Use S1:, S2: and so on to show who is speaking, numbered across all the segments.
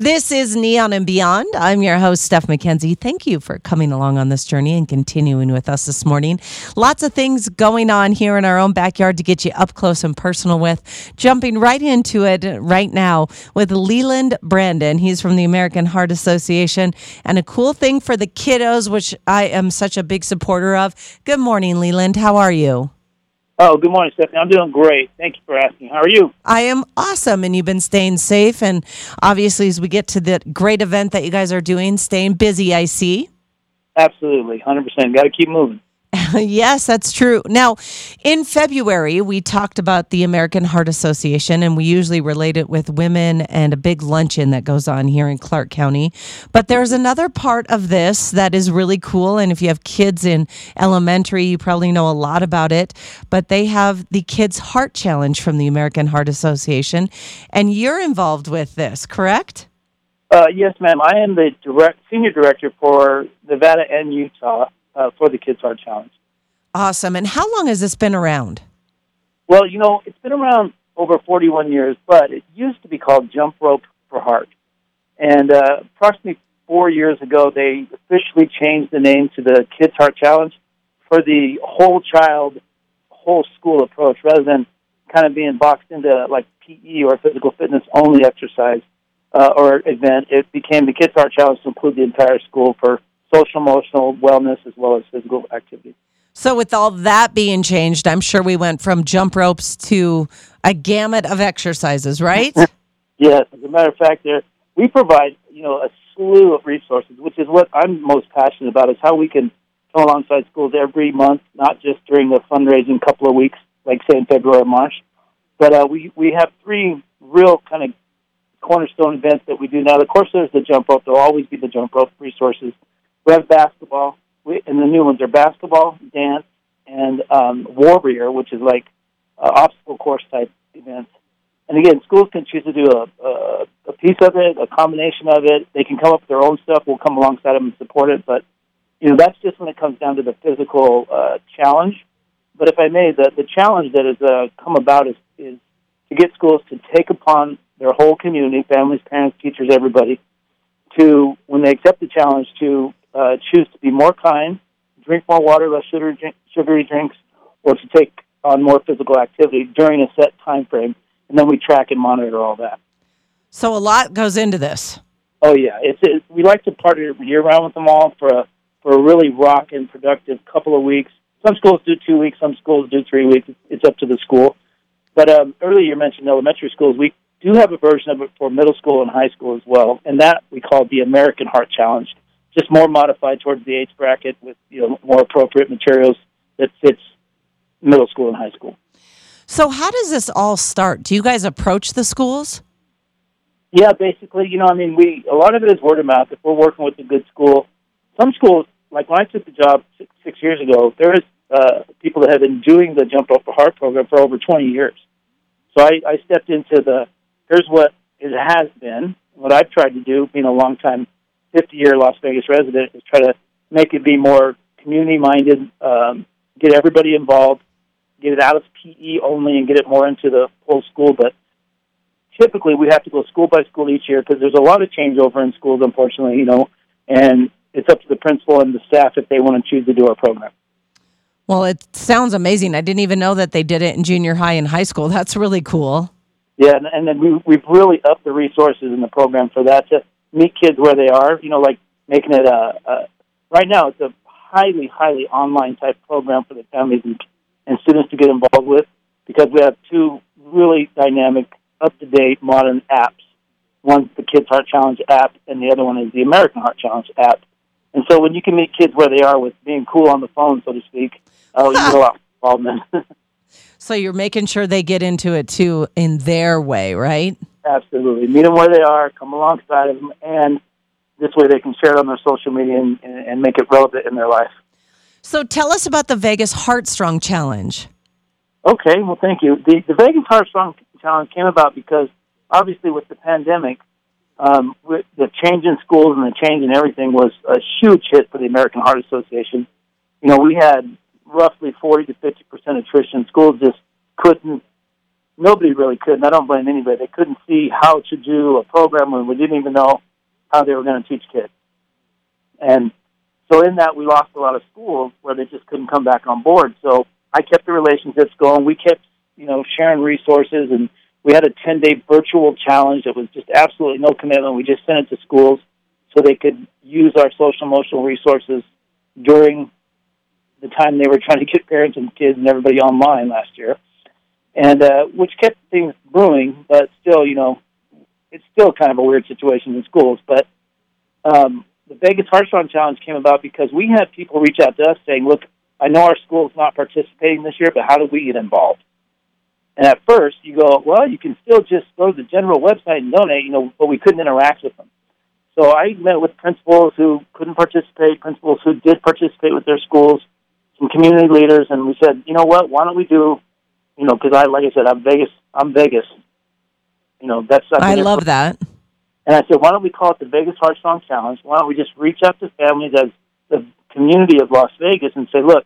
S1: This is Neon and Beyond. I'm your host, Steph McKenzie. Thank you for coming along on this journey and continuing with us this morning. Lots of things going on here in our own backyard to get you up close and personal with. Jumping right into it right now with Leland Brandon. He's from the American Heart Association. And a cool thing for the kiddos, which I am such a big supporter of. Good morning, Leland. How are you?
S2: Oh, good morning, Stephanie. I'm doing great. Thank you for asking. How are you?
S1: I am awesome, and you've been staying safe. And obviously, as we get to the great event that you guys are doing, staying busy, I see.
S2: Absolutely, 100%. Got to keep moving.
S1: yes, that's true. Now, in February, we talked about the American Heart Association, and we usually relate it with women and a big luncheon that goes on here in Clark County. But there's another part of this that is really cool. And if you have kids in elementary, you probably know a lot about it. But they have the Kids Heart Challenge from the American Heart Association, and you're involved with this, correct?
S2: Uh, yes, ma'am. I am the direct senior director for Nevada and Utah uh, for the Kids Heart Challenge.
S1: Awesome. And how long has this been around?
S2: Well, you know, it's been around over 41 years, but it used to be called Jump Rope for Heart. And uh, approximately four years ago, they officially changed the name to the Kids Heart Challenge for the whole child, whole school approach rather than kind of being boxed into like PE or physical fitness only exercise uh, or event. It became the Kids Heart Challenge to include the entire school for social emotional wellness as well as physical activity.
S1: So, with all that being changed, I'm sure we went from jump ropes to a gamut of exercises, right?
S2: yes. As a matter of fact, there we provide you know a slew of resources, which is what I'm most passionate about. Is how we can come alongside schools every month, not just during the fundraising couple of weeks, like say in February or March, but uh, we we have three real kind of cornerstone events that we do now. Of course, there's the jump rope. There'll always be the jump rope resources we have basketball, we, and the new ones are basketball, dance, and um, warrior, which is like uh, obstacle course type events. And again, schools can choose to do a, a, a piece of it, a combination of it. They can come up with their own stuff. We'll come alongside them and support it. But you know, that's just when it comes down to the physical uh, challenge. But if I may, the the challenge that has uh, come about is is to get schools to take upon their whole community, families, parents, teachers, everybody, to when they accept the challenge to uh, choose to be more kind, drink more water, less sugary, drink, sugary drinks, or to take on more physical activity during a set time frame, and then we track and monitor all that.
S1: So a lot goes into this.
S2: Oh yeah, it's it, we like to party year round with them all for a for a really rock and productive couple of weeks. Some schools do two weeks, some schools do three weeks. It's up to the school. But um, earlier you mentioned elementary schools. We do have a version of it for middle school and high school as well, and that we call the American Heart Challenge just more modified towards the age bracket with you know more appropriate materials that fits middle school and high school.
S1: So how does this all start? Do you guys approach the schools?
S2: Yeah, basically, you know, I mean, we a lot of it is word of mouth. If we're working with a good school, some schools, like when I took the job six, six years ago, there is uh, people that have been doing the Jump Rope for Heart program for over 20 years. So I, I stepped into the here's what it has been, what I've tried to do, being a long time 50 year Las Vegas resident is try to make it be more community minded, um, get everybody involved, get it out of PE only, and get it more into the whole school. But typically, we have to go school by school each year because there's a lot of changeover in schools, unfortunately, you know, and it's up to the principal and the staff if they want to choose to do our program.
S1: Well, it sounds amazing. I didn't even know that they did it in junior high and high school. That's really cool.
S2: Yeah, and, and then we, we've really upped the resources in the program for that to meet kids where they are. You know, like making it a, a right now it's a highly, highly online type program for the families and, and students to get involved with because we have two really dynamic, up to date, modern apps. One's the Kids Heart Challenge app, and the other one is the American Heart Challenge app. And so when you can meet kids where they are with being cool on the phone, so to speak, oh, you get a lot of involvement.
S1: so you're making sure they get into it too in their way, right?
S2: Absolutely. Meet them where they are, come alongside of them, and this way they can share it on their social media and, and make it relevant in their life.
S1: So tell us about the Vegas Heart Strong Challenge.
S2: Okay, well, thank you. The, the Vegas Heart Strong Challenge came about because obviously with the pandemic, um, with the change in schools and the change in everything was a huge hit for the American Heart Association. You know, we had roughly 40 to 50 percent attrition. Schools just couldn't nobody really could, and I don't blame anybody. They couldn't see how to do a program when we didn't even know how they were going to teach kids. And so in that, we lost a lot of schools where they just couldn't come back on board. So I kept the relationships going. We kept, you know, sharing resources, and we had a 10-day virtual challenge that was just absolutely no commitment. We just sent it to schools so they could use our social emotional resources during the time they were trying to get parents and kids and everybody online last year, and uh, which kept things brewing. But still, you know, it's still kind of a weird situation in schools. But um, the Vegas Heartstrong Challenge came about because we had people reach out to us saying, "Look, I know our school's not participating this year, but how do we get involved?" And at first, you go, "Well, you can still just go to the general website and donate," you know, but we couldn't interact with them. So I met with principals who couldn't participate, principals who did participate with their schools, some community leaders, and we said, "You know what? Why don't we do?" You know, because I, like I said, I'm Vegas. I'm Vegas. You know, that's
S1: I love that.
S2: And I said, why don't we call it the Vegas Heart Strong Challenge? Why don't we just reach out to families as the community of Las Vegas and say, look,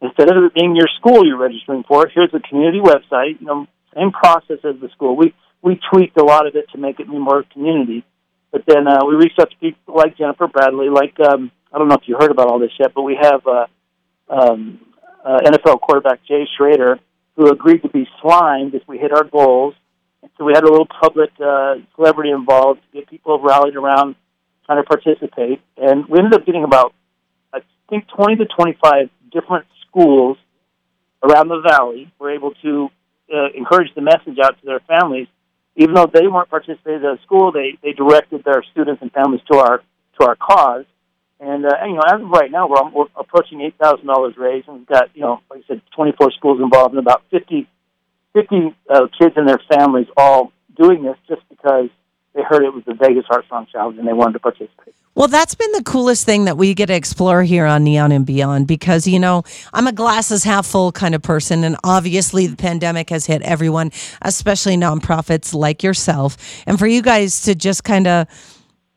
S2: instead of it being your school you're registering for, here's the community website. You know, same process as the school. We we tweaked a lot of it to make it be more community. But then uh, we reached out to people like Jennifer Bradley, like um, I don't know if you heard about all this yet, but we have uh, um, uh, NFL quarterback Jay Schroeder who agreed to be slimed if we hit our goals And so we had a little public uh, celebrity involved to get people rallied around trying to participate. And we ended up getting about, I think, 20 to 25 different schools around the valley were able to uh, encourage the message out to their families. Even though they weren't participating in the school, they, they directed their students and families to our to our cause. And, uh, and you know, as of right now, we're, we're approaching eight thousand dollars raised, and we've got you know, like I said, twenty four schools involved, and about fifty 50 uh, kids and their families all doing this just because they heard it was the Vegas Heartstrong Challenge and they wanted to participate.
S1: Well, that's been the coolest thing that we get to explore here on Neon and Beyond because, you know, I'm a glasses half full kind of person. And obviously, the pandemic has hit everyone, especially nonprofits like yourself. And for you guys to just kind of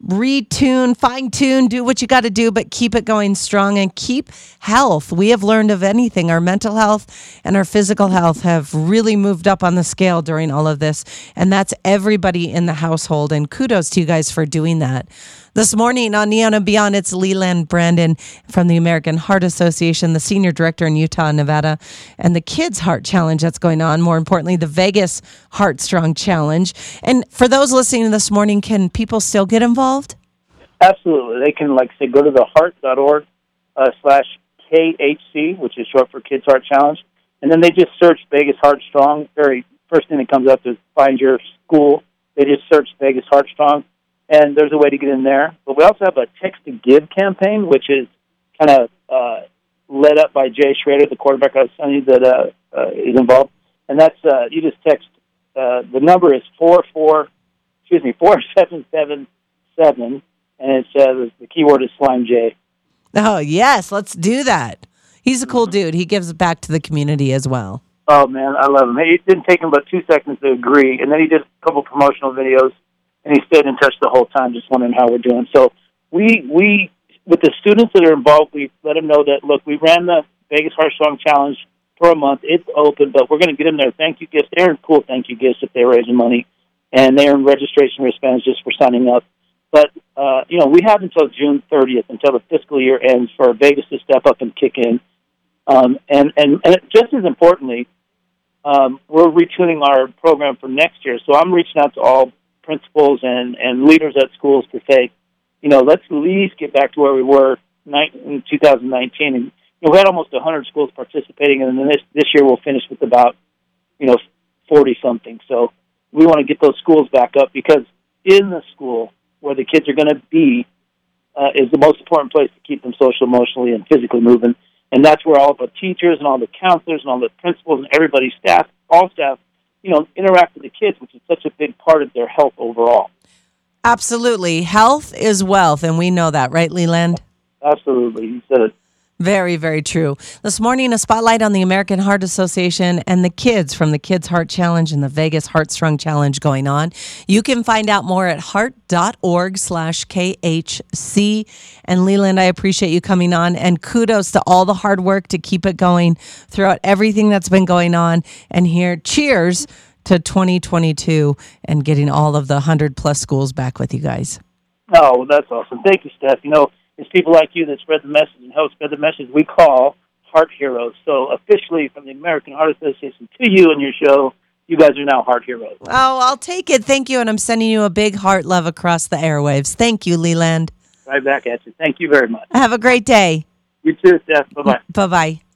S1: retune, fine tune, do what you got to do, but keep it going strong and keep health. We have learned of anything. Our mental health and our physical health have really moved up on the scale during all of this. And that's everybody in the household. And kudos to you guys for doing that. This morning on Neon and Beyond, it's Leland Brandon from the American Heart Association, the senior director in Utah, and Nevada, and the Kids Heart Challenge that's going on. More importantly, the Vegas Heart Strong Challenge. And for those listening this morning, can people still get involved?
S2: Absolutely. They can, like say, go to the heart.org uh, slash KHC, which is short for Kids Heart Challenge, and then they just search Vegas Heart Strong. Very first thing that comes up is find your school. They just search Vegas Heart Strong and there's a way to get in there. But we also have a text to give campaign, which is kind of uh, led up by Jay Schroeder, the quarterback telling you that uh, uh, is involved, and that's uh, you just text. Uh, the number is four four, excuse me, four seven seven seven, and it says the keyword is Slime J.
S1: Oh yes, let's do that. He's a cool dude. He gives back to the community as well.
S2: Oh man, I love him. He didn't take him but two seconds to agree, and then he did a couple promotional videos and he stayed in touch the whole time, just wondering how we're doing. So we we with the students that are involved, we let them know that look, we ran the Vegas Heartstrong Challenge for a month. It's open, but we're going to get them their thank you gifts. They earn cool thank you gifts if they're raising money, and they're in registration wristbands just for signing up. But uh, you know, we have until June 30th until the fiscal year ends for Vegas to step up and kick in. Um, and, and and just as importantly, um, we're retuning our program for next year. So I'm reaching out to all principals and, and leaders at schools to say, you know, let's at least get back to where we were in 2019. And you know, we had almost 100 schools participating, and then this this year we'll finish with about you know 40 something. So we want to get those schools back up because in the school where the kids are going to be uh, is the most important place to keep them social, emotionally, and physically moving. And that's where all the teachers and all the counselors and all the principals and everybody, staff, all staff you know, interact with the kids, which is such a big part of their health overall.
S1: Absolutely. Health is wealth, and we know that, right, Leland?
S2: Absolutely. You said it.
S1: Very, very true. This morning, a spotlight on the American Heart Association and the kids from the Kids Heart Challenge and the Vegas Heartstrong Challenge going on. You can find out more at heart.org slash KHC. And Leland, I appreciate you coming on and kudos to all the hard work to keep it going throughout everything that's been going on. And here, cheers to 2022 and getting all of the 100 plus schools back with you guys.
S2: Oh, that's awesome. Thank you, Steph. You know, it's people like you that spread the message and help spread the message we call Heart Heroes. So, officially, from the American Heart Association to you and your show, you guys are now Heart Heroes.
S1: Oh, I'll take it. Thank you. And I'm sending you a big heart love across the airwaves. Thank you, Leland.
S2: Right back at you. Thank you very much.
S1: Have a great day.
S2: You too, Steph. Bye bye.
S1: Bye bye.